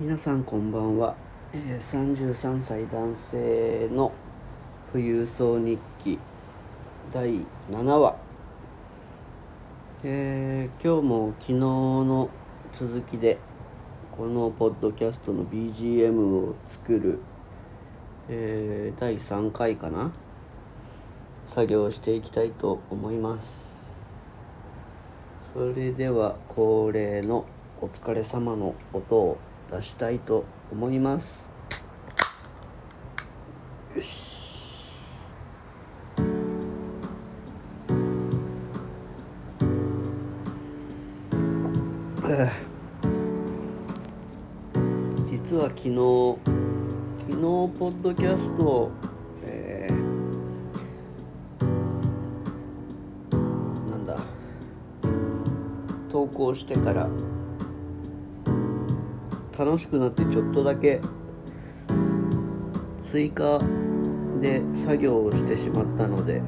皆さんこんばんは、えー、33歳男性の富裕層日記第7話、えー、今日も昨日の続きでこのポッドキャストの BGM を作る、えー、第3回かな。作業していきたいと思います。それでは恒例のお疲れ様の音を出したいと思います。よし。実は昨日昨日ポッドキャストを、えー、なんだ投稿してから楽しくなってちょっとだけ追加で作業をしてしまったので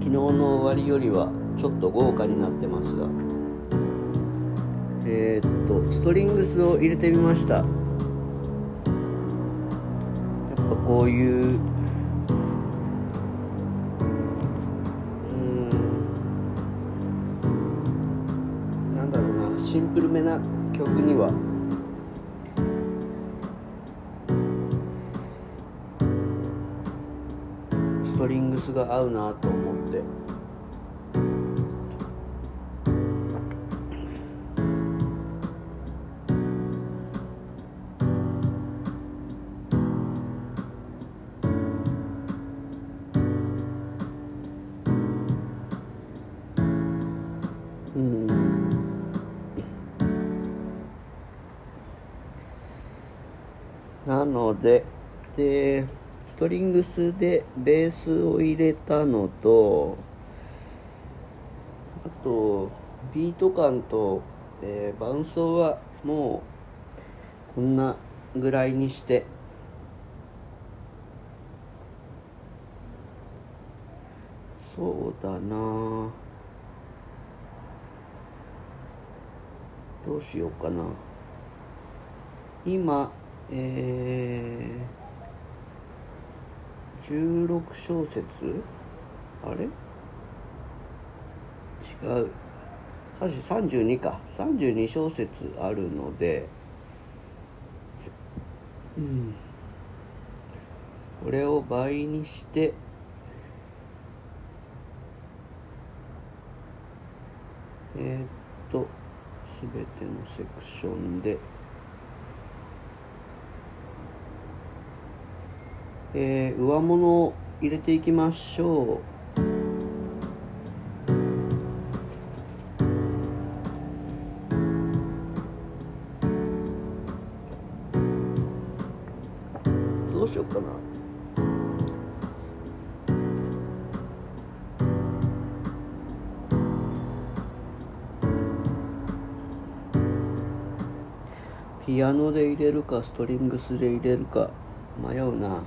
昨日の終わりよりはちょっと豪華になってますが。えー、っとストリングスを入れてみました。やっぱこういうシンプルめな曲にはストリングスが合うなと思って。なのででストリングスでベースを入れたのとあとビート感と、えー、伴奏はもうこんなぐらいにして。そうだな。どうしようかな。今えー、16小節？あれ？違う。はし32か。32小節あるので。うん。これを倍にして。えー、っと全てのセクションで。えー、上物を入れていきましょう。どうしようかな。ピアノで入れるかストリングスで入れるか迷うな。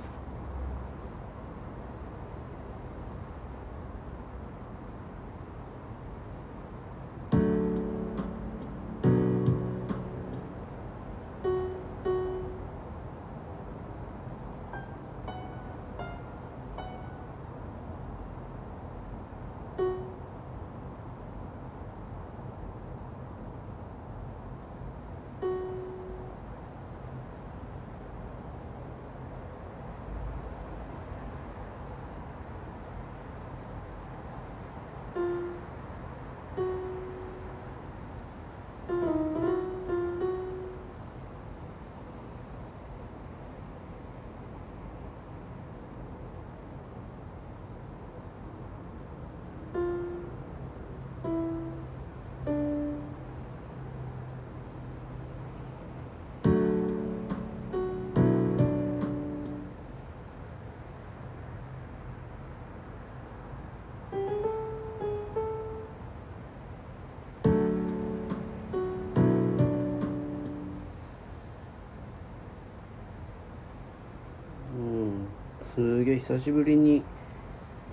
すげえ久しぶりに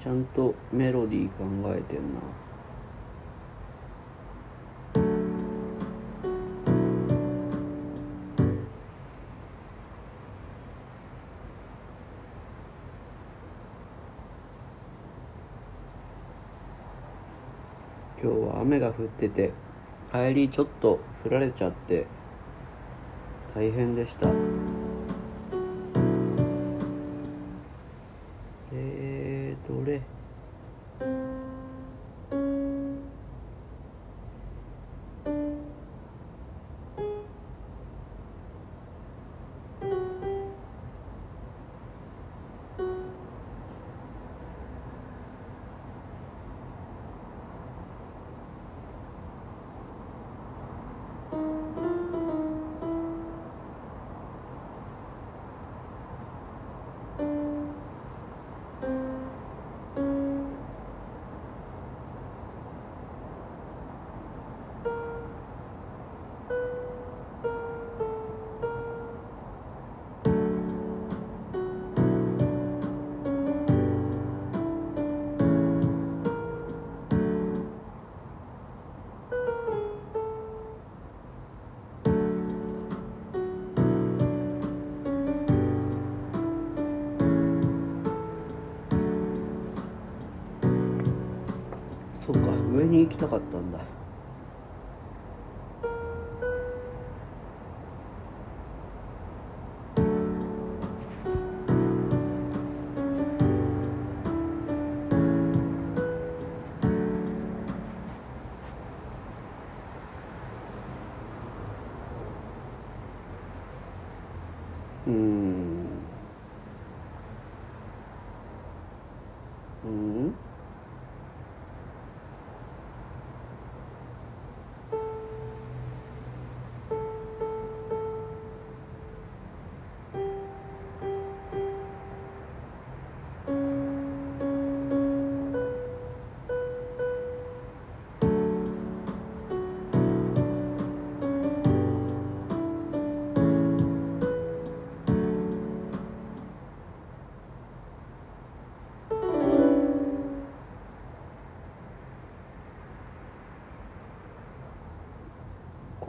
ちゃんとメロディー考えてんな今日は雨が降ってて帰りちょっと降られちゃって大変でした。上に行きたかったんだ。うん。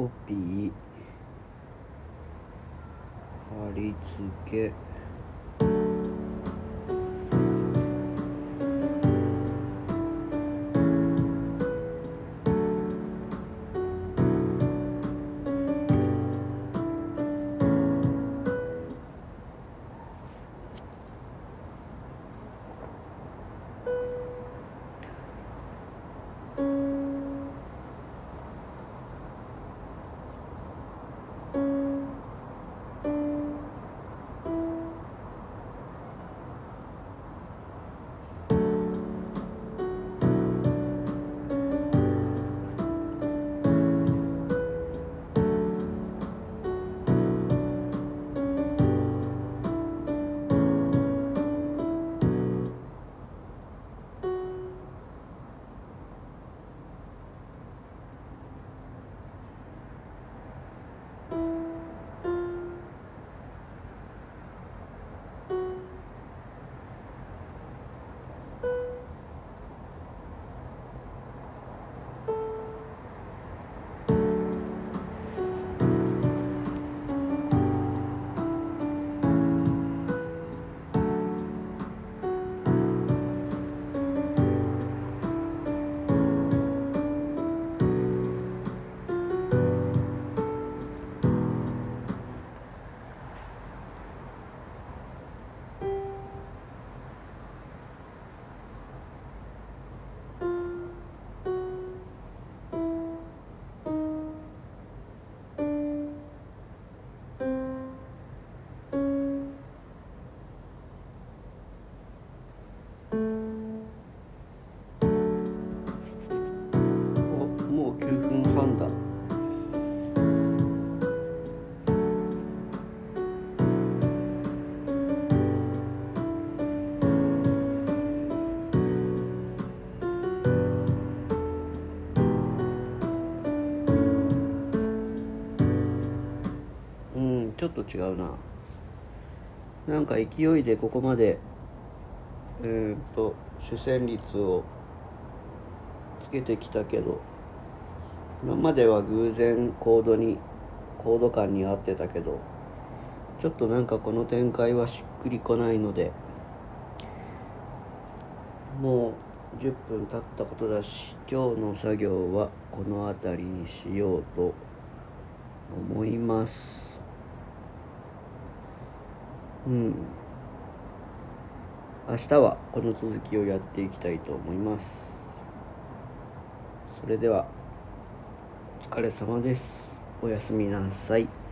コピー貼り付けと違うな。なんか勢いでここまでうーんと主旋律をつけてきたけど今までは偶然コードにコード感に合ってたけどちょっとなんかこの展開はしっくりこないのでもう10分経ったことだし今日の作業はこの辺りにしようと思います。うん。明日はこの続きをやっていきたいと思います。それではお疲れ様です。おやすみなさい。